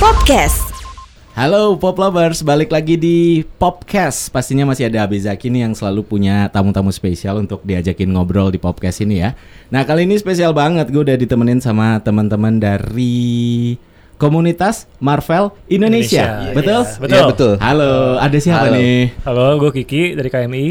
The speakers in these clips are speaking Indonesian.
Popcast. Halo Pop Lovers, balik lagi di Popcast. Pastinya masih ada Abizaki nih yang selalu punya tamu-tamu spesial untuk diajakin ngobrol di Popcast ini ya. Nah kali ini spesial banget, gue udah ditemenin sama teman-teman dari komunitas Marvel Indonesia. Indonesia. Betul? Iya, betul. Iya, betul. Halo, ada siapa Halo. nih? Halo, gue Kiki dari KMI.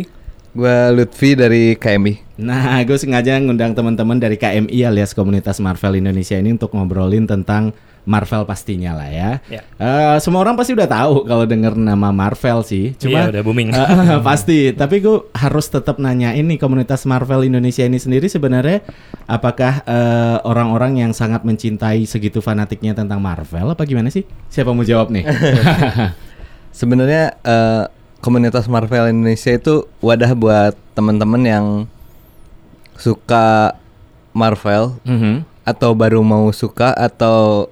Gue Lutfi dari KMI. Nah, gue sengaja ngundang teman-teman dari KMI alias Komunitas Marvel Indonesia ini untuk ngobrolin tentang Marvel pastinya lah ya. Ya. Eh, semua orang pasti udah tahu kalau denger nama Marvel sih. Cuma Iya, udah booming. Eh, pasti. Tapi gue harus tetap nanya ini Komunitas Marvel Indonesia ini sendiri sebenarnya apakah eh, orang-orang yang sangat mencintai segitu fanatiknya tentang Marvel apa gimana sih? Siapa mau jawab nih? Sebenarnya eh, komunitas Marvel Indonesia itu wadah buat teman-teman yang suka Marvel Mhm. atau baru mau suka atau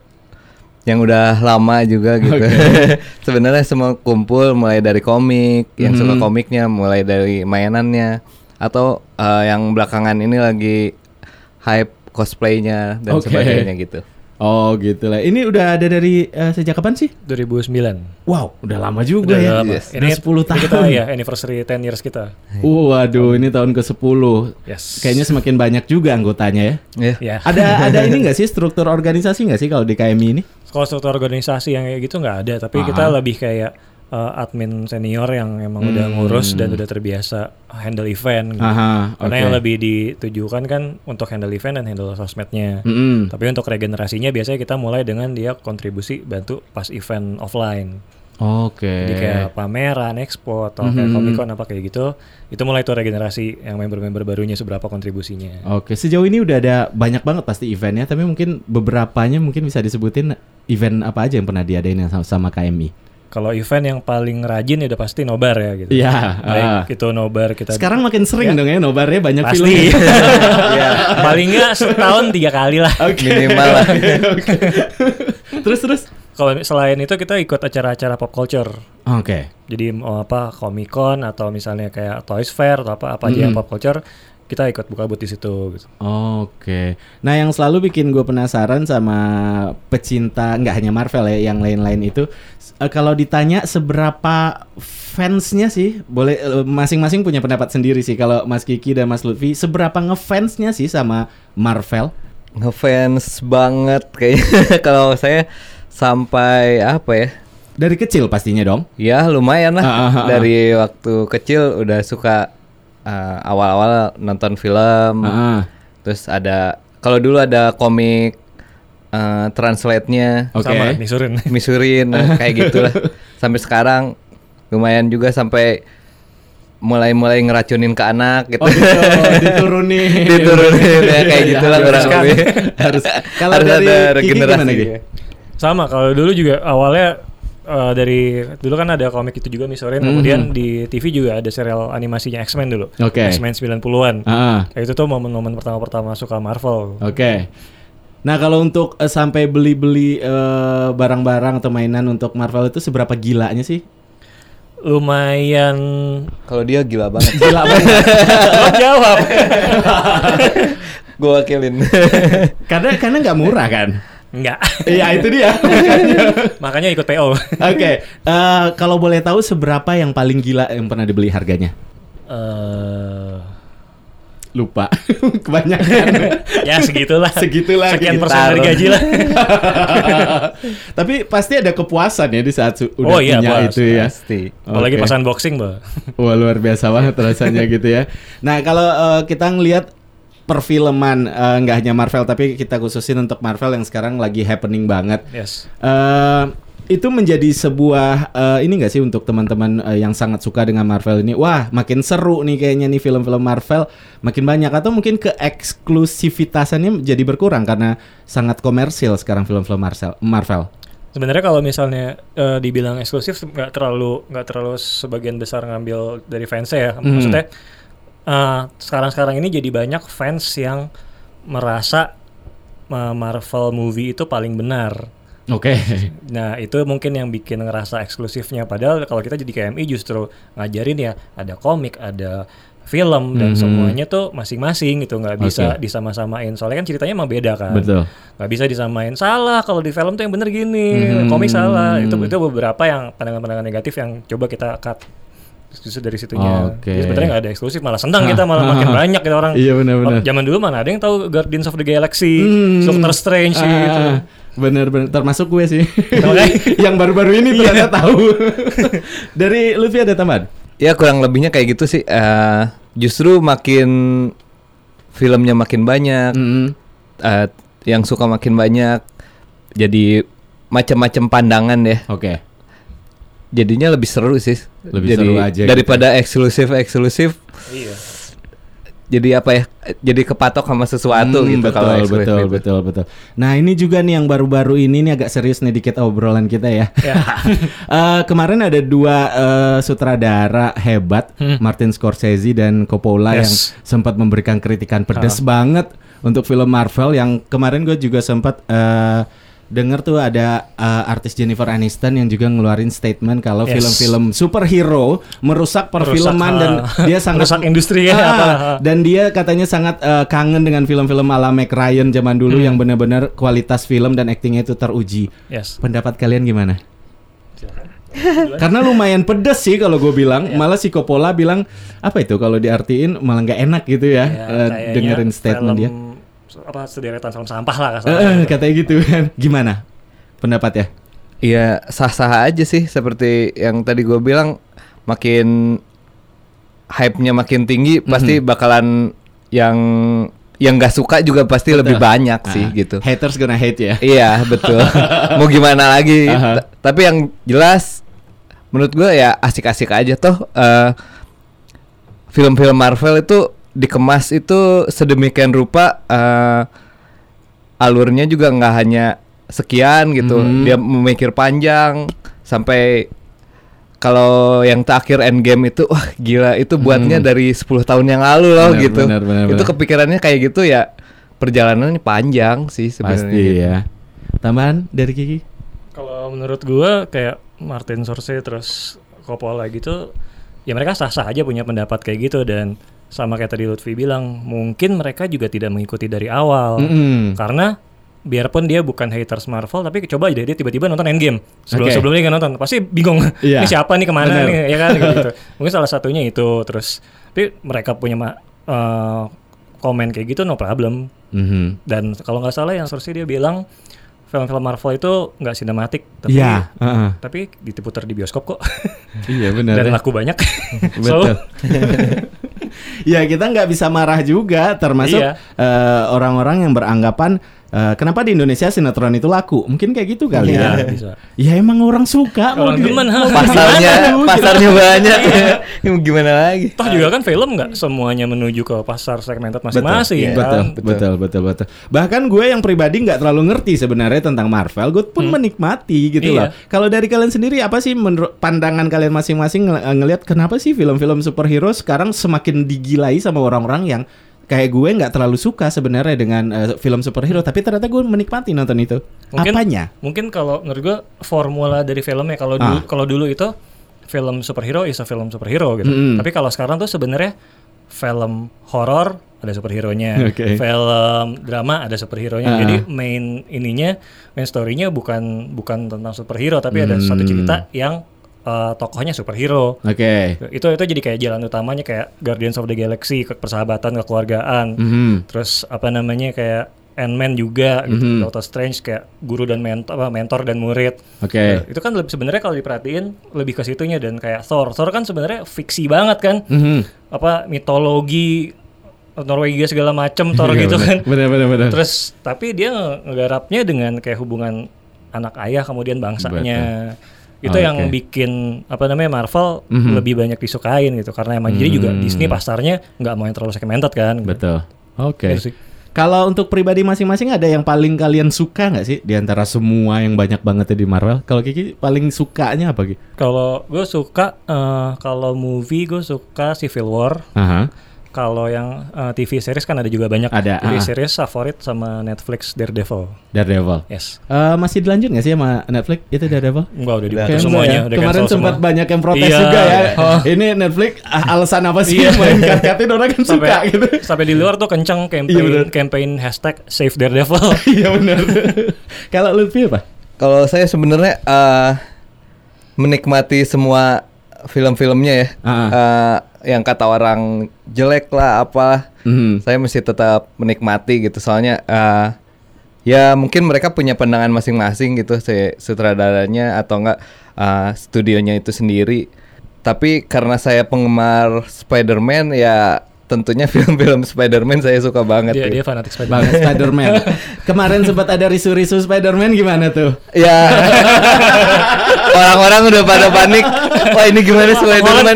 yang udah lama juga gitu. Sebenarnya semua kumpul mulai dari komik, yang suka Mhm. komiknya, mulai dari mainannya atau eh, yang belakangan ini lagi hype cosplaynya dan Oke. sebagainya gitu. Oh gitu lah. Ini udah ada dari eh, sejak kapan sih? 2009. Wow, udah lama juga Udah ya. lama. Yes. Ini Udah 10 ini kita tahun. ya anniversary 10 years kita. Waduh, ini tahun ke-10. Yes. Kayaknya semakin banyak juga anggotanya ya. Ya. ya. Ada ada ini nggak sih struktur organisasi nggak sih kalau di KMI ini? Kalau struktur organisasi yang kayak gitu nggak ada, tapi kita Ah. lebih kayak uh, admin senior yang emang udah Hmm. ngurus dan udah terbiasa handle event. Gitu. Aha, Karena oke. yang lebih ditujukan kan untuk handle event dan handle sosmednya. Mm-mm. Tapi untuk regenerasinya biasanya kita mulai dengan dia kontribusi bantu pas event offline. Oke. Jadi kayak pameran, expo atau kayak Mhm. Comic Con apa kayak gitu. Itu mulai tuh regenerasi yang member-member barunya seberapa kontribusinya. Oke, sejauh ini udah ada banyak banget pasti eventnya, tapi mungkin beberapanya mungkin bisa disebutin event apa aja yang pernah diadain sama, sama KMI. Kalau event yang paling rajin ya udah pasti nobar ya gitu. Iya, Baik ah. itu nobar kita Sekarang makin sering Ya. dong ya nobarnya banyak pasti. film. ya, paling nggak setahun tiga kali lah. Oke. Minimal lah. Oke. terus terus. Kalau selain itu kita ikut acara-acara pop culture. Oke. Jadi mau apa Comic Con atau misalnya kayak Toys Fair atau apa apa aja yang pop culture kita ikut buka booth di situ. Gitu. Oke. Nah, yang selalu bikin gue penasaran sama pecinta nggak hanya Marvel ya, yang lain-lain itu eh, kalau ditanya seberapa fansnya sih, boleh eh, masing-masing punya pendapat sendiri sih. Kalau Mas Kiki dan Mas Lutfi, seberapa ngefansnya sih sama Marvel? ngefans banget kayaknya kalau saya sampai apa ya Dari kecil pastinya dong. ya lumayan lah Ah, ah, ah, dari waktu kecil udah suka uh, awal-awal nonton film terus ada kalau dulu ada komik uh, translate-nya Oke. Sama misurin. misurin kayak gitulah sampai sekarang lumayan juga sampai mulai-mulai ngeracunin ke anak gitu Oh gitu, diturunin. diturunin ya kayak Iya, gitulah harus kurang kan. lebih harus. Kalau Harus dari ada regenerasi. gimana, Ki? Sama kalau dulu juga awalnya eh, dari dulu kan ada komik itu juga misurin, Mhm. kemudian di TV juga ada serial animasinya X-Men dulu. Oke. X-Men 90-an. Ah. Kayak itu tuh momen-momen pertama-pertama suka Marvel. Oke. Nah kalau untuk eh, sampai beli-beli eh, barang-barang atau mainan untuk Marvel itu seberapa gilanya sih? Lumayan kalau dia gila banget Gila banget. Lo jawab. gue wakilin karena karena nggak murah kan? Enggak. Iya itu dia. Makanya ikut PO. Oke. eh, kalau boleh tahu seberapa yang paling gila yang pernah dibeli harganya? Eh, Lupa. Kebanyakan. ya segitulah. Segitulah Sekian kita. persen dari gaji lah. Tapi pasti ada kepuasan ya di saat udah Oh iya, punya itu ya. pasti Apalagi Oke. pas unboxing, Mbak. Wah luar biasa banget rasanya gitu ya. Nah kalau eh, kita ngelihat perfilman eh, nggak hanya Marvel tapi kita khususin untuk Marvel yang sekarang lagi happening banget. Yes. eh itu menjadi sebuah eh, ini nggak sih untuk teman-teman eh, yang sangat suka dengan Marvel ini? Wah makin seru nih kayaknya nih film-film Marvel makin banyak atau mungkin keeksklusivitasannya jadi berkurang karena sangat komersil sekarang film-film Marvel. Marvel. Sebenarnya kalau misalnya eh, dibilang eksklusif nggak terlalu nggak terlalu sebagian besar ngambil dari fansnya ya. Hmm. Eh, sekarang-sekarang ini jadi banyak fans yang merasa eh, Marvel movie itu paling benar. Oke. Nah itu mungkin yang bikin ngerasa eksklusifnya. Padahal kalau kita jadi KMI justru ngajarin ya ada komik, ada film dan Mhm. semuanya tuh masing-masing gitu nggak bisa Oke. disama-samain soalnya kan ceritanya emang beda kan Betul. nggak bisa disamain salah kalau di film tuh yang bener gini Mhm. komik salah itu itu beberapa yang pandangan-pandangan negatif yang coba kita cut justru dari situnya Oke. Jadi sebenarnya nggak ada eksklusif malah senang kita malah makin banyak gitu orang Iya, benar-benar. Oh, zaman dulu mana ada yang tahu Guardians of the Galaxy Hmm. Doctor Strange Ah, gitu Bener-bener termasuk gue sih. Yang baru-baru ini ternyata tahu. Dari Lutfi ada tambahan? Ya kurang lebihnya kayak gitu sih. Eh, justru makin filmnya makin banyak, Mm-mm. eh, yang suka makin banyak, jadi macam-macam pandangan ya. Oke. Jadinya lebih seru sih. Lebih jadi, seru aja gitu. daripada eksklusif eksklusif. iya Jadi apa ya? Jadi kepatok sama sesuatu Hmm, gitu betul, kalau eksklusif betul, itu. betul, betul. Nah ini juga nih yang baru-baru ini nih agak serius nih dikit obrolan kita ya. Ya. Eh, kemarin ada dua eh, sutradara hebat, Hmm. Martin Scorsese dan Coppola yang Yes. sempat memberikan kritikan pedas banget untuk film Marvel. Yang kemarin gue juga sempat eh, dengar tuh ada eh, artis Jennifer Aniston yang juga ngeluarin statement kalau Yes. film-film superhero merusak perfilman Merusak, dan ah, dia sangat merusak industri ya, Ah, apa, ah. dan dia katanya sangat eh, kangen dengan film-film ala Mac Ryan zaman dulu Hmm. yang benar-benar kualitas film dan aktingnya itu teruji. yes Pendapat kalian gimana? Karena lumayan pedes sih kalau gue bilang, Iya. malah si Coppola bilang apa itu kalau diartiin malah nggak enak gitu ya, Ya, eh, kayaknya dengerin statement film, dia. Apa sederetan film sampah lah kasarnya. eh, katanya gitu kan, gimana pendapat ya? Iya sah-sah aja sih seperti yang tadi gue bilang makin hype-nya makin tinggi pasti bakalan yang yang nggak suka juga pasti lebih banyak sih Ah, gitu. Haters gonna hate ya. Iya betul. Mau gimana lagi? Aha. Ta- Tapi yang jelas menurut gue ya asik-asik aja toh. eh, Film-film Marvel itu dikemas itu sedemikian rupa. eh, alurnya juga nggak hanya sekian gitu. Hmm. Dia memikir panjang sampai kalau yang terakhir Endgame itu wah gila itu buatnya dari 10 tahun yang lalu loh Hmm. Benar, gitu. benar, benar, itu kepikirannya kayak gitu ya perjalanannya panjang sih sebenarnya. Pasti ya. Tambahan dari Kiki? Kalau menurut gua kayak Martin Scorsese terus Coppola gitu, ya mereka sah-sah aja punya pendapat kayak gitu dan sama kayak tadi Lutfi bilang, mungkin mereka juga tidak mengikuti dari awal. Mm-mm. Karena biarpun dia bukan haters Marvel, tapi coba aja dia tiba-tiba nonton Endgame. Sebelum Oke. sebelumnya nggak nonton, pasti bingung. Iya. Ini siapa nih ke mana Bener. nih, ya kan gitu. Mungkin salah satunya itu. Terus, tapi mereka punya eh, komen kayak gitu no problem. Mhm. Dan kalau nggak salah yang Scorsese dia bilang film-film Marvel itu nggak sinematik, tapi Iya, heeh. tapi diputar di bioskop kok Iya benar. dan ya. laku banyak. Betul. so, ya kita nggak bisa marah juga, termasuk Iya. eh, orang-orang yang beranggapan eh, kenapa di Indonesia sinetron itu laku? Mungkin kayak gitu kali Iya, ya. bisa. Ya emang orang suka. mau Orang demen, mau pasarnya pasarnya banyak gimana lagi toh juga kan film nggak semuanya menuju ke pasar segmented masing-masing. betul, kan? betul, betul, betul, betul. Bahkan gue yang pribadi nggak terlalu ngerti sebenarnya tentang Marvel, gue pun menikmati gitu Iya. loh. Kalau dari kalian sendiri apa sih menurut pandangan kalian masing-masing ngel- ngelihat kenapa sih film-film superhero sekarang semakin digilai sama orang-orang yang kayak gue nggak terlalu suka sebenarnya dengan eh, film superhero, tapi ternyata gue menikmati nonton itu. Mungkin- Apanya? Mungkin kalau menurut gua formula dari filmnya kalau Ah. dulu kalau dulu itu film superhero is a film superhero gitu. Mm-mm. Tapi kalau sekarang tuh sebenarnya film horor ada superhero-nya, Oke. film drama ada superhero-nya. Ah. Jadi main ininya main story-nya bukan bukan tentang superhero tapi ada satu Hmm. cerita yang eh, tokohnya superhero. Oke. Itu itu jadi kayak jalan utamanya kayak Guardians of the Galaxy, ke persahabatan, kekeluargaan. Mhm. Terus apa namanya kayak Ant-Man juga gitu. Mhm. Doctor Strange kayak guru dan mentor apa, mentor dan murid. Oke. Nah, itu kan lebih sebenarnya kalau diperhatiin lebih ke situnya dan kayak Thor. Thor kan sebenarnya fiksi banget kan. Mhm. Apa mitologi Norwegia segala macem Thor Iya, gitu bener. kan. Bener bener bener. Terus tapi dia nge- ngegarapnya dengan kayak hubungan anak ayah kemudian bangsanya. Itu Oke. yang bikin apa namanya Marvel Mhm. lebih banyak disukain gitu karena emang jadi juga Hmm. Disney pasarnya nggak mau yang terlalu segmented kan. Betul. Oke. Gitu sih. Kalau untuk pribadi masing-masing ada yang paling kalian suka nggak sih di antara semua yang banyak banget di Marvel? Kalau Kiki paling sukanya apa Ki? Kalau gue suka eh, kalau movie gue suka Civil War. Aha. Kalau yang uh, TV series kan ada juga banyak. Ada, TV ah. series favorit sama Netflix Daredevil. Daredevil. Yes. Eh, masih dilanjut nggak sih sama Netflix itu Daredevil? Enggak udah dibuka semuanya, ya. udah Kemarin sempat semua. banyak yang protes Iya. juga ya. Oh. Ini Netflix ah, alasan apa sih Iya. main kat-katin orang kan sampai suka gitu. sampai di luar tuh kenceng Iya, campaign bener. campaign hashtag Save Daredevil. Iya benar. Kalau Lutfi apa? Kalau saya sebenarnya eh, menikmati semua film-filmnya ya. Ah. Eh, yang kata orang jelek lah apa, Mhm. saya masih tetap menikmati gitu. Soalnya eh, ya mungkin mereka punya pandangan masing-masing gitu, si sutradaranya atau enggak eh, studionya itu sendiri. Tapi karena saya penggemar Spider-Man ya tentunya film-film Spider-Man saya suka banget. dia gitu. dia fanatik Spider-Man. Bang Spider-Man. Kemarin sempat ada risu-risu Spider-Man gimana tuh? Ya. Orang-orang udah pada panik. Wah, ini gimana Spider-Man?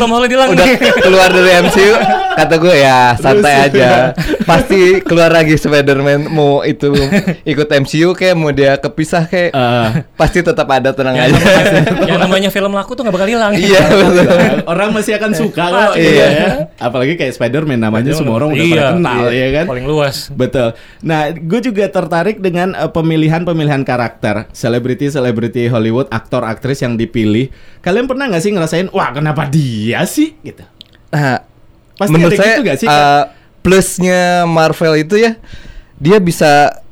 Udah keluar dari MCU. Kata gue ya santai aja. Pasti keluar lagi Spider-Man mau itu ikut MCU kayak mau dia kepisah kayak Eh, pasti tetap ada tenang yang, aja. namanya, yang namanya film laku tuh nggak bakal hilang. Iya betul. orang masih akan suka kok Pasti, gitu iya. ya. Apalagi kayak Spider-Man namanya semua orang udah Iya, pada kenal iya. ya kan. Paling luas. Betul. Nah, gue juga tertarik dengan eh, pemilihan-pemilihan karakter, selebriti-selebriti Hollywood, aktor-aktris yang dipilih. Kalian pernah nggak sih ngerasain, wah kenapa dia sih? Gitu. Nah, Pasti menurut ada saya gitu nggak sih? eh, plusnya Marvel itu ya dia bisa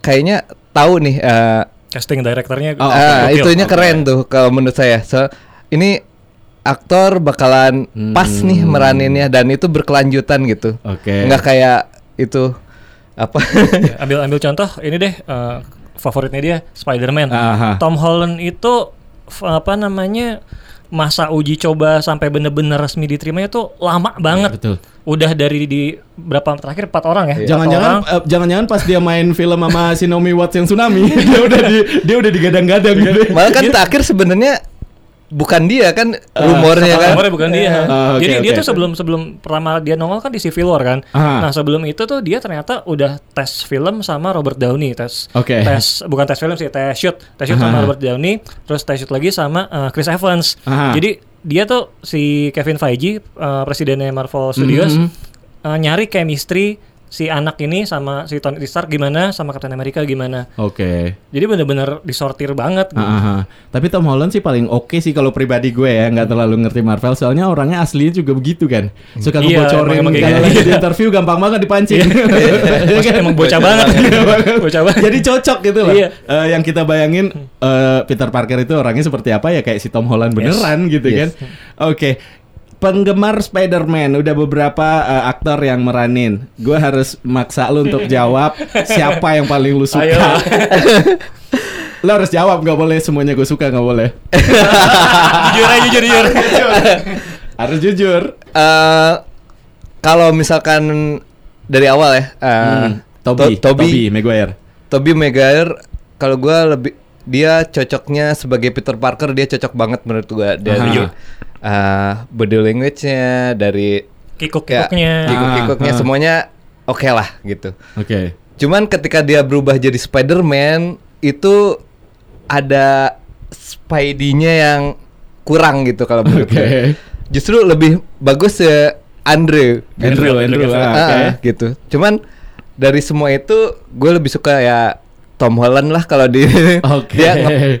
kayaknya tahu nih eh, Casting direkturnya. Oh, gokil. itunya keren tuh kalau menurut saya. So, ini aktor bakalan pas nih Hmm. meraninnya dan itu berkelanjutan gitu. Oke. Nggak kayak itu apa? Ya, ambil ambil contoh ini deh eh, favoritnya dia Spider-Man. Aha. Tom Holland itu apa namanya masa uji coba sampai bener-bener resmi diterimanya tuh lama banget. Iya, betul. Udah dari di berapa terakhir empat orang ya? Jangan-jangan eh, jangan-jangan pas dia main film sama si Naomi Watts yang tsunami, dia udah di, dia udah digadang-gadang gitu. Malah kan terakhir sebenarnya bukan dia kan rumornya kan. Nomornya bukan dia. Ah, oke, Jadi dia oke. tuh sebelum sebelum pertama dia nongol kan di Civil War kan. Ah. Nah sebelum itu tuh dia ternyata udah tes film sama Robert Downey tes Oke. tes bukan tes film sih tes shoot tes shoot Ah. sama Robert Downey terus tes shoot lagi sama uh, Chris Evans. Ah. Jadi dia tuh si Kevin Feige uh, presidennya Marvel Studios Mhm. uh, nyari chemistry si anak ini sama si Tony Stark gimana sama Captain America gimana. Oke. Jadi bener-bener disortir banget. gitu. Ah, ah, ah. Tapi Tom Holland sih paling oke sih kalau pribadi gue ya nggak terlalu ngerti Marvel soalnya orangnya aslinya juga begitu kan suka Iya, ngebocorin kalau gitu. lagi di interview gampang banget dipancing Iya kan? Emang bocah banget. bocah banget. jadi cocok gitu loh Iya. Eh, yang kita bayangin eh, Peter Parker itu orangnya seperti apa ya kayak si Tom Holland beneran gitu Yes. kan oke penggemar Spider-Man udah beberapa eh, aktor yang meranin gue harus maksa lu untuk jawab siapa yang paling lu suka Ayo. Lo harus jawab nggak boleh semuanya gue suka nggak boleh. jujur aja jujur jujur. harus jujur. Eh, kalau misalkan dari awal ya, eh, Hmm. Toby, To- Toby, Toby Maguire. Toby Maguire kalau gua lebih dia cocoknya sebagai Peter Parker dia cocok banget menurut gua dari Eh, body language-nya dari Kikuk-kikuknya. ya, kikuk-kikuknya Ah, ah. semuanya oke lah gitu. Oke. Cuman ketika dia berubah jadi Spider-Man itu ada Spidey-nya yang kurang gitu kalau menurut Oke. gue. Justru lebih bagus ya Andrew. Andrew, Andrew, ah, Ah, oke. ah, gitu. Cuman dari semua itu gue lebih suka ya Tom Holland lah kalau di Oke. dia nge-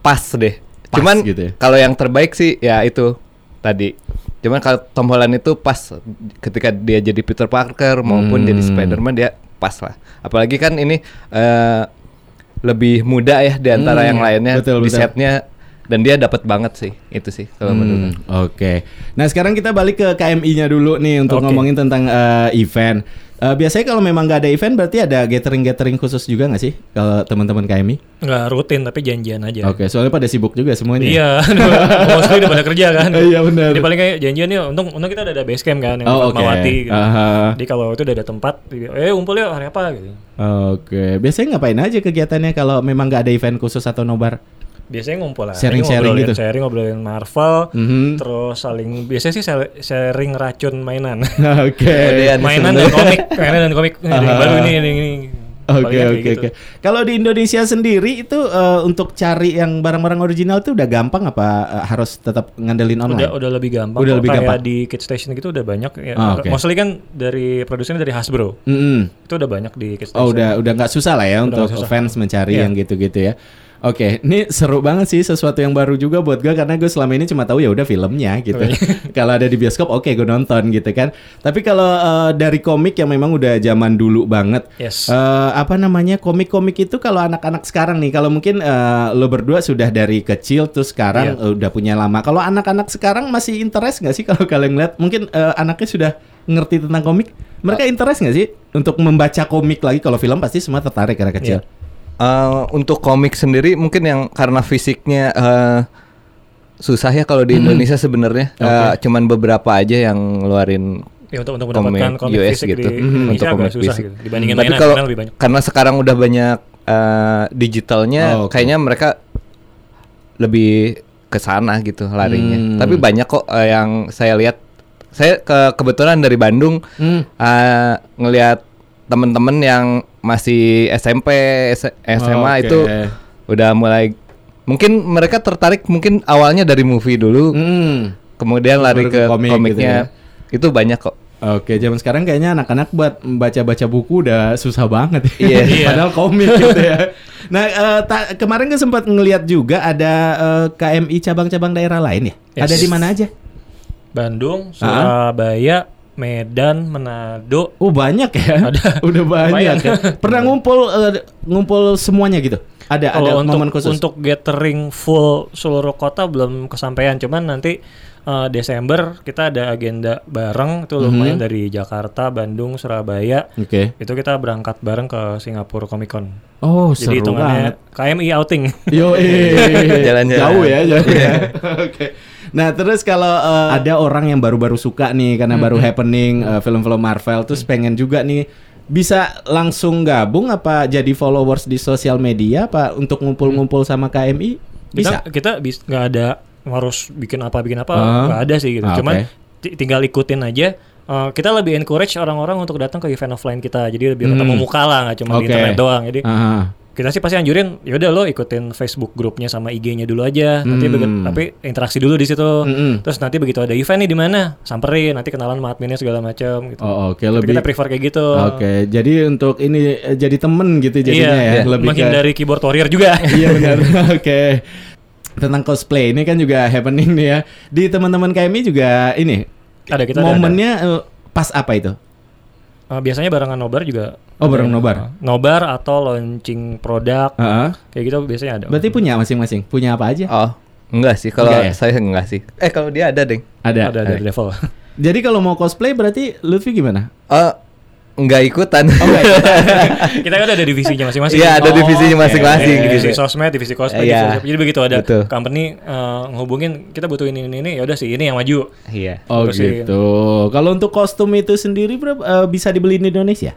pas deh. Pas Cuman gitu ya. kalau yang terbaik sih ya itu tadi. Cuman kalau Tom Holland itu pas ketika dia jadi Peter Parker maupun Hmm. jadi Spider-Man dia pas lah. Apalagi kan ini eh, lebih muda ya di antara Hmm, yang lainnya betul, di betul. setnya dan dia dapat banget sih itu sih kalau menurut Hmm, Oke. Nah sekarang kita balik ke KMI-nya dulu nih untuk Oke. ngomongin tentang eh, event. Eh, biasanya kalau memang nggak ada event berarti ada gathering-gathering khusus juga nggak sih kalau teman-teman KMI? Nggak rutin tapi janjian aja. Oke, soalnya pada sibuk juga semuanya. Iya, mostly udah pada kerja kan. Iya, benar. Jadi paling kayak janjian yuk, untung, untung kita udah ada base camp kan yang Oh, di oke. Fatmawati gitu. Aha. Jadi kalau itu udah ada tempat, eh kumpul yuk hari apa gitu. Oke, biasanya ngapain aja kegiatannya kalau memang nggak ada event khusus atau nobar? Biasanya ngumpul lah. Sharing-sharing ngobrolin- gitu? Sharing ngobrolin Marvel, Mhm. terus saling biasanya sih sharing racun mainan. Oke. Kemudian- mainan dan komik, mainan dan komik. Aha. baru ini, ini, ini. Oke kayak oke gitu. oke. Kalau di Indonesia sendiri itu eh, untuk cari yang barang-barang original itu udah gampang apa eh, harus tetap ngandelin online? Udah udah lebih gampang. Udah lebih Kayak gampang. di Kid Station gitu udah banyak ya. Ah, oke. Mostly kan dari produsennya dari Hasbro. Mm-mm. Itu udah banyak di Kid Station. Oh udah udah nggak susah lah ya Udah untuk susah. fans mencari Iya. yang gitu-gitu ya. Oke, ini seru banget sih sesuatu yang baru juga buat gue karena gue selama ini cuma tahu ya udah filmnya gitu. Kalau ada di bioskop oke gue nonton gitu kan. Tapi kalau eh, dari komik yang memang udah zaman dulu banget, Yes. eh, apa namanya komik-komik itu kalau anak-anak sekarang nih, kalau mungkin eh, lo berdua sudah dari kecil terus sekarang eh, udah punya lama. Kalau anak-anak sekarang masih interest nggak sih kalau kalian lihat? Mungkin eh, anaknya sudah ngerti tentang komik. Mereka interest nggak sih untuk membaca komik lagi? Kalau film pasti semua tertarik karena kecil. Iya. Eh, untuk komik sendiri mungkin yang karena fisiknya eh, susah ya kalau di Indonesia sebenarnya. Eh, Oke. cuman beberapa aja yang ngeluarin Ya untuk untuk komik mendapatkan komik US fisik gitu. di Indonesia untuk komik susah fisik. gitu. Dibandingin Tapi kalau mainan lebih banyak. karena sekarang udah banyak eh, digitalnya, Oh, oke. kayaknya mereka lebih ke sana gitu larinya. Hmm. Tapi banyak kok eh, yang saya lihat. Saya ke kebetulan dari Bandung Hmm. eh, ngelihat temen-temen yang masih SMP, S- SMA Oke. itu udah mulai mungkin mereka tertarik mungkin awalnya dari movie dulu, Hmm. kemudian lari Baru ke, ke komik gitu komiknya. Itu banyak kok. Oke, zaman sekarang kayaknya anak-anak buat baca-baca buku udah susah banget. Iya. Iya. Padahal komik gitu ya. Nah, ta- kemarin gue sempat ngeliat juga ada eh, KMI cabang-cabang daerah lain ya. Yes. Ada di mana aja? Bandung, Ah. Surabaya, Medan, Manado. Oh banyak ya. Ada. Udah banyak ya. Pernah ngumpul eh, ngumpul semuanya gitu. Ada ada Kalau untuk momen khusus. untuk gathering full seluruh kota belum kesampaian, cuman nanti eh, Desember kita ada agenda bareng itu lumayan Mhm. dari Jakarta, Bandung, Surabaya. Oke. Itu kita berangkat bareng ke Singapura Comic Con. Oh, Jadi seru banget. KMI outing. Yo, eh, Jalan-jalan. jauh ya, jauh ya. Oke. Nah, terus kalau eh, ada orang yang baru-baru suka nih karena baru happening eh, film-film Marvel, terus pengen juga nih bisa langsung gabung apa jadi followers di sosial media apa untuk ngumpul-ngumpul sama KMI? Bisa. Kita kita bis nggak ada harus bikin apa bikin apa Ah. nggak ada sih gitu. Ah, Cuman tinggal ikutin aja. Eh, kita lebih encourage orang-orang untuk datang ke event offline kita. Jadi lebih ketemu Hmm. muka lah, nggak cuma di Oke. internet doang. Jadi Ah, kita sih pasti anjurin ya udah lo ikutin Facebook grupnya sama IG-nya dulu aja. Nanti Hmm. begi- tapi interaksi dulu di situ. Mm-mm. Terus nanti begitu ada event nih di mana, samperin, nanti kenalan sama adminnya segala macam gitu. Oh, oke Tapi lebih kita prefer kayak gitu. Oke, jadi untuk ini eh, jadi temen gitu jadinya ya, iya, lebih ke menghindari keyboard warrior juga. Iya benar. Oke. Tentang cosplay ini kan juga happening nih ya. Di teman-teman KMI juga ini ada kita ada- momennya eh, pas apa itu? Uh, biasanya barengan nobar juga. Oh, ada. bareng nobar. Uh, nobar atau launching produk Heeh. kayak gitu biasanya ada. Berarti punya masing-masing. Punya apa aja? Oh, enggak sih kalau Enggak ya? saya enggak sih. Eh kalau dia ada, Deng. Ada. ada ada level. Jadi kalau mau cosplay berarti Lutfi gimana? Oh, enggak ikutan. Oh, enggak ya? kita kan ada divisinya masing-masing. Iya, ada Oh, divisinya masing-masing Eh, divisi gitu. sosmed, divisi cosplay, Iya. divisi- jadi begitu ada Betul. company uh, ngehubungin kita butuh ini ini ini ya udah sih ini yang maju. Iya. Oh Terusin. gitu. Kalau untuk kostum itu sendiri berapa eh, bisa dibeli di Indonesia?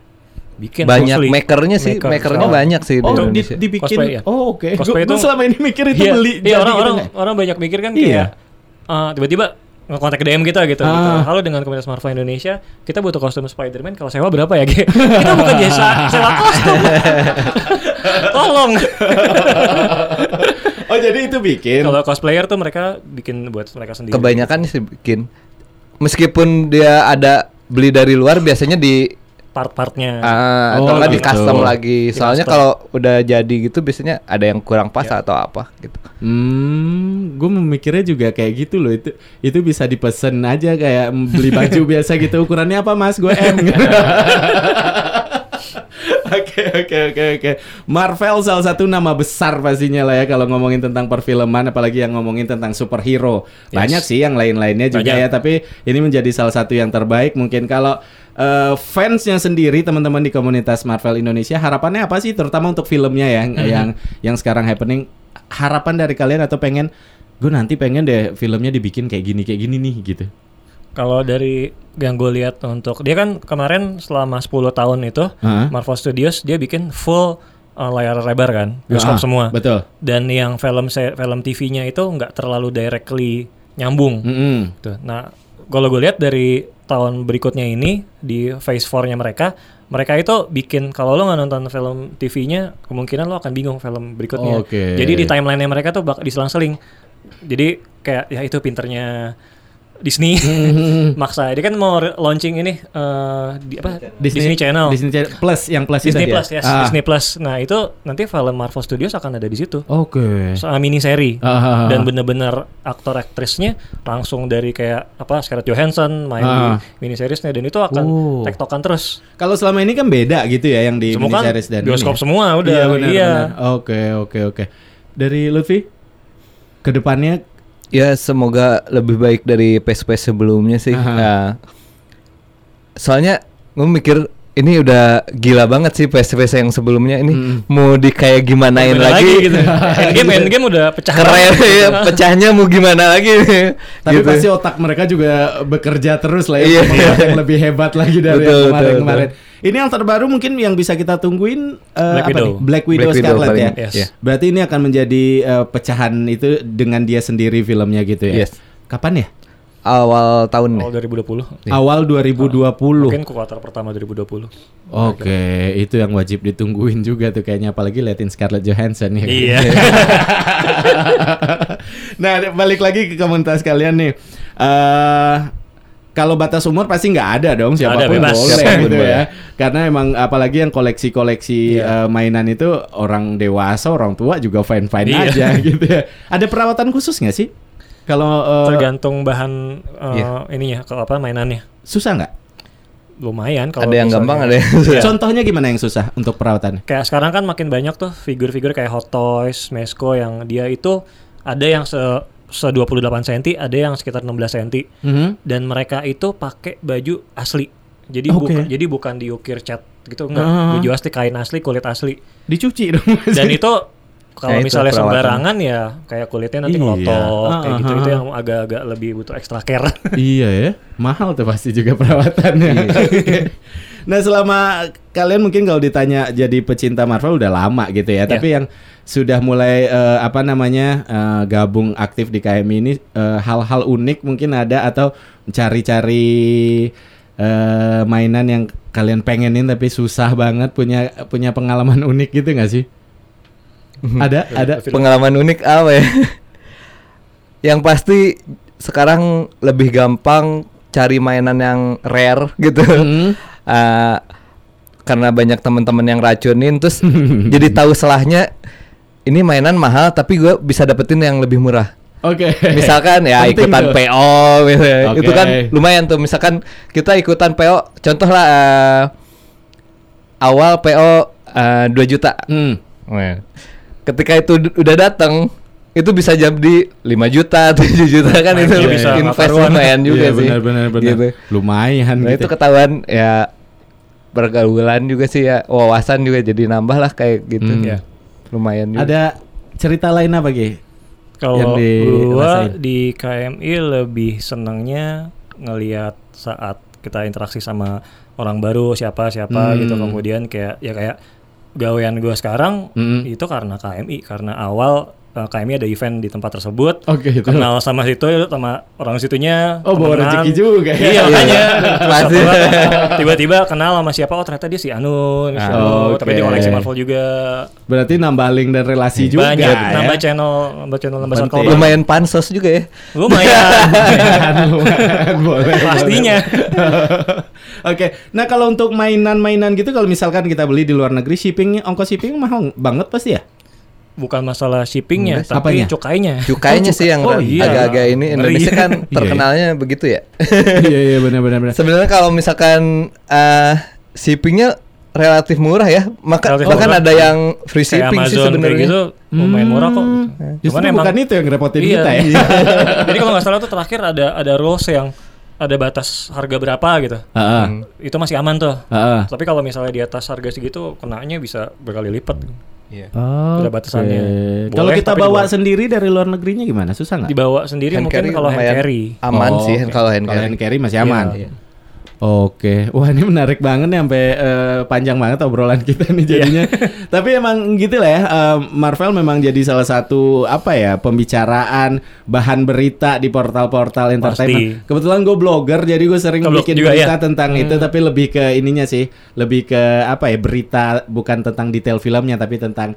Bikin Banyak mostly. makernya sih, Maker. makernya Oh. banyak sih di Oh, di, Indonesia. dibikin. Cosplay, ya. Oh, oke. Cosplay Gue itu- selama ini mikir itu Iya, beli. iya jadi orang gitu orang nggak? orang banyak mikir kan Iya. kayak uh, tiba-tiba ngekontak DM kita gitu, Ah. gitu. Halo dengan komunitas Marvel Indonesia, kita butuh kostum Spider-Man. Kalau sewa berapa ya? Ge? kita bukan jasa sewa kostum. Tolong. Oh, jadi itu bikin. Kalau cosplayer tuh mereka bikin buat mereka sendiri. Kebanyakan sih bikin. Meskipun dia ada beli dari luar biasanya di part-partnya. ah, Oh, atau nggak di gitu. custom lagi. Di Soalnya kalau udah jadi gitu biasanya ada yang kurang pas Ya. atau apa gitu. Hmm, gue memikirnya juga kayak gitu loh itu itu bisa dipesen aja kayak beli baju biasa gitu ukurannya apa mas gue M Oke oke oke oke Marvel salah satu nama besar pastinya lah ya kalau ngomongin tentang perfilman apalagi yang ngomongin tentang superhero Yes. banyak sih yang lain-lainnya juga Banyak. ya tapi ini menjadi salah satu yang terbaik mungkin kalau eh, fansnya sendiri teman-teman di komunitas Marvel Indonesia harapannya apa sih terutama untuk filmnya ya Mhm. yang yang sekarang happening harapan dari kalian atau pengen gue nanti pengen deh filmnya dibikin kayak gini kayak gini nih gitu Kalau dari yang gue lihat untuk dia kan kemarin selama 10 tahun itu Hah? Marvel Studios dia bikin full uh, layar lebar kan, bioskop semua. betul Dan yang film film TV-nya itu nggak terlalu directly nyambung. Mm-mm. Tuh. Nah, kalau gue lihat dari tahun berikutnya ini di phase 4-nya mereka, mereka itu bikin kalau lo nggak nonton film TV-nya, kemungkinan lo akan bingung film berikutnya. Oke. Jadi di timeline-nya mereka tuh bak diselang-seling. Jadi kayak ya itu pinternya Disney maksa. Dia kan mau launching ini eh, di apa? Disney, Channel. Disney Channel Plus yang plus Disney itu Plus ya? yes, Ah. Disney Plus. Nah, itu nanti film Marvel Studios akan ada di situ. Oke. Soal mini seri Ah, ah, ah. dan bener-bener aktor aktrisnya langsung dari kayak apa Scarlett Johansson main Ah. di mini seriesnya dan itu akan Oh. tektokan terus. Kalau selama ini kan beda gitu ya yang di Semua kan miniseries dan bioskop ini ya? semua udah, Iya, iya. Oke, oke, oke. Dari Lutfi ke depannya Ya semoga lebih baik dari PES-PES sebelumnya sih. Aha. Nah, soalnya gue mikir ini udah gila banget sih PES-PES yang sebelumnya ini Mm. mau di kayak gimanain Beda lagi, gitu. Endgame Endgame udah pecah Keren ya, pecahnya mau gimana lagi? tapi Gitu. pasti otak mereka juga bekerja terus lah ya Iya. untuk membuat yang lebih hebat lagi dari Betul, yang betul, kemarin-kemarin. Ini yang terbaru mungkin yang bisa kita tungguin eh, Black apa Widow. nih? Black Widow Black Widow Scarlet paling- ya. Yes. Iya. Berarti ini akan menjadi eh, pecahan itu dengan dia sendiri filmnya gitu ya. Yes. Kapan ya? Awal tahun Awal nih. 2020. Awal 2020. Mungkin kuartal pertama 2020. Oke, itu yang wajib ditungguin juga tuh kayaknya apalagi liatin Scarlett Johansson ya. Iya. nah, balik lagi ke komunitas kalian nih. eh kalau batas umur pasti nggak ada dong siapa pun bebas. boleh Siapa pun gitu boleh. ya. Karena emang apalagi yang koleksi-koleksi Iya. eh, mainan itu orang dewasa, orang tua juga fine-fine Iya. aja gitu ya. Ada perawatan khusus nggak sih? Kalau eh, Tergantung bahan eh, Iya. ininya kalau apa mainannya. susah nggak? Lumayan kalau Ada yang gampang, ada yang susah. Contohnya gimana yang susah untuk perawatan? Kayak sekarang kan makin banyak tuh figur-figur kayak Hot Toys, Mesco yang dia itu ada yang se se 28 cm, ada yang sekitar 16 cm Mhm. dan mereka itu pakai baju asli. Jadi Oke. bukan jadi bukan diukir cat gitu enggak. Ah. Baju asli, kain asli, kulit asli. Dicuci dong. Dan itu kalau Ya, itu misalnya perawatan. sembarangan ya kayak kulitnya nanti Iya. ngelotok Ah, kayak gitu ah, itu ah. yang agak-agak lebih butuh extra care. iya ya, mahal tuh pasti juga perawatannya. Oke. nah selama kalian mungkin kalau ditanya jadi pecinta Marvel udah lama gitu ya, tapi yang sudah mulai eh, apa namanya eh, gabung aktif di KMI ini eh, hal-hal unik mungkin ada atau cari-cari eh, mainan yang kalian pengenin tapi susah banget punya punya pengalaman unik gitu nggak sih? Ada ada Pengalaman unik apa ya? yang pasti sekarang lebih gampang cari mainan yang rare gitu. Hmm. Eh, karena banyak teman-teman yang racunin terus jadi tahu selahnya ini mainan mahal tapi gue bisa dapetin yang lebih murah. Oke. Misalkan ya Penting ikutan tuh. PO gitu. ya. Oke. Itu kan lumayan tuh. Misalkan kita ikutan PO contoh lah eh, awal PO eh, 2 juta. Hmm. Ketika itu udah datang itu bisa jadi 5 juta, 7 juta kan Nah, itu itu bisa invest karuan. lumayan juga Iya, sih. Benar benar benar. Gitu. Lumayan Nah, gitu. itu ketahuan ya pergaulan juga sih ya, wawasan juga jadi nambah lah kayak gitu. Hmm. Iya. Lumayan juga. Ada cerita lain apa? Yang Kalau dirasain. gua di KMI lebih senangnya ngelihat saat kita interaksi sama orang baru siapa siapa Hmm. gitu kemudian kayak ya kayak gawean gua sekarang Hmm. itu karena KMI karena awal eh, KMI ada event di tempat tersebut Oke, itu. kenal sama situ sama orang situnya Oh, bawa rezeki juga ya. iya makanya Pasti. Satu- tiba-tiba kenal sama siapa oh ternyata dia si Anu, si Ah, Anu, tapi dia koleksi Marvel juga Berarti nambah link dan relasi juga banyak ya. nambah channel nambah channel nambah circle lumayan pansos juga ya. lumayan Lumayan, lumayan, boleh. Pastinya. Oke, nah kalau untuk mainan-mainan gitu, kalau misalkan kita beli di luar negeri, shippingnya, ongkos shipping mahal banget pasti ya? Bukan masalah shippingnya Enggak sih. tapi Apanya? cukainya Cukainya Oh, sih yang oh, iya. agak-agak ini Indonesia kan Iya, iya. terkenalnya begitu ya. iya iya benar benar benar. Sebenarnya kalau misalkan eh shippingnya relatif murah ya. Maka Relatif bahkan murah. ada yang free kayak shipping sih Amazon kayak sebenarnya. gitu lumayan murah kok Hmm. Justru bukan itu yang ngerepotin iya. kita ya. jadi kalau nggak salah tuh terakhir ada ada rules yang ada batas harga berapa gitu Heeh. itu masih aman tuh Heeh. tapi kalau misalnya di atas harga segitu kenanya bisa berkali lipat Iya. Oh, Ada batasannya. Boleh, Kalau kita bawa dibawa. sendiri dari luar negerinya gimana? Susah nggak? dibawa sendiri Hand mungkin carry kalau hand carry Aman Oh, sih oke. kalau hand Kalau carry. hand carry masih aman. Iya. Oke, wah ini menarik banget nih sampai eh, panjang banget obrolan kita nih jadinya. Tapi emang gitu lah ya, eh, Marvel memang jadi salah satu apa ya pembicaraan bahan berita di portal-portal entertainment. Kebetulan gue blogger, jadi gue sering Ke blog bikin juga berita ya? tentang itu, tapi lebih ke ininya sih, lebih ke apa ya berita bukan tentang detail filmnya, tapi tentang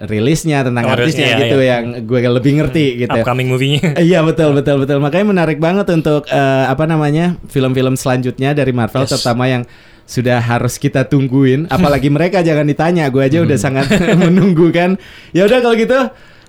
rilisnya, tentang Oh, artisnya rilisnya, gitu iya. yang gue lebih ngerti gitu. Upcoming movie-nya. Iya betul betul betul makanya menarik banget untuk eh, apa namanya film-film selanjutnya dari Marvel Yes. terutama yang sudah harus kita tungguin apalagi mereka jangan ditanya gue aja udah Hmm. sangat menunggu kan ya udah kalau gitu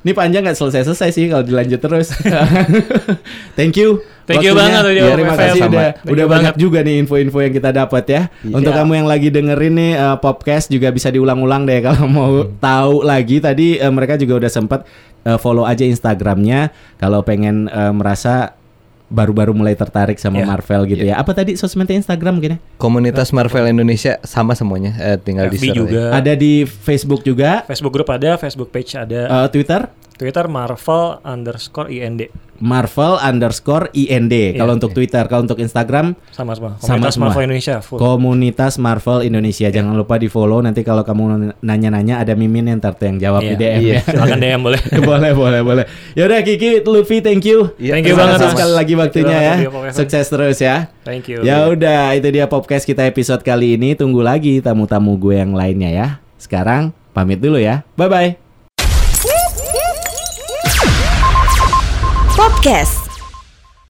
ini panjang nggak selesai selesai sih kalau dilanjut terus thank you Thank you waktunya. banget, Radio Ya, terima kasih Sama. udah Thank udah you banyak banget. juga nih info-info yang kita dapat ya Iya. untuk kamu yang lagi dengerin nih eh, podcast juga bisa diulang-ulang deh kalau mau tahu lagi tadi eh, mereka juga udah sempat eh, follow aja Instagramnya kalau pengen eh, merasa baru-baru mulai tertarik sama Iya. Marvel gitu ya. Apa tadi sosmednya Instagram mungkin ya? Komunitas Marvel Indonesia sama semuanya, eh, tinggal di FB juga. Ada di Facebook juga, Facebook group ada, Facebook page ada, eh, Twitter Twitter Marvel underscore IND Marvel underscore IND. Iya, kalau untuk iya. Twitter, kalau untuk Instagram sama semua. Sama Komunitas semua. Marvel Indonesia full. Komunitas Marvel Indonesia. Jangan lupa di follow. Nanti kalau kamu nanya-nanya ada Mimin yang ntar tuh yang jawab di Iya. DM Iya. ya. Silakan DM boleh. boleh boleh boleh. Ya udah Kiki, Luffy, thank you. Iya, Thank you Terima banget, sekali lagi waktunya ya. Sukses terus ya. Thank you. Ya udah, itu dia podcast kita episode kali ini. Tunggu lagi tamu-tamu gue yang lainnya ya. Sekarang pamit dulu ya. Bye bye. Podcast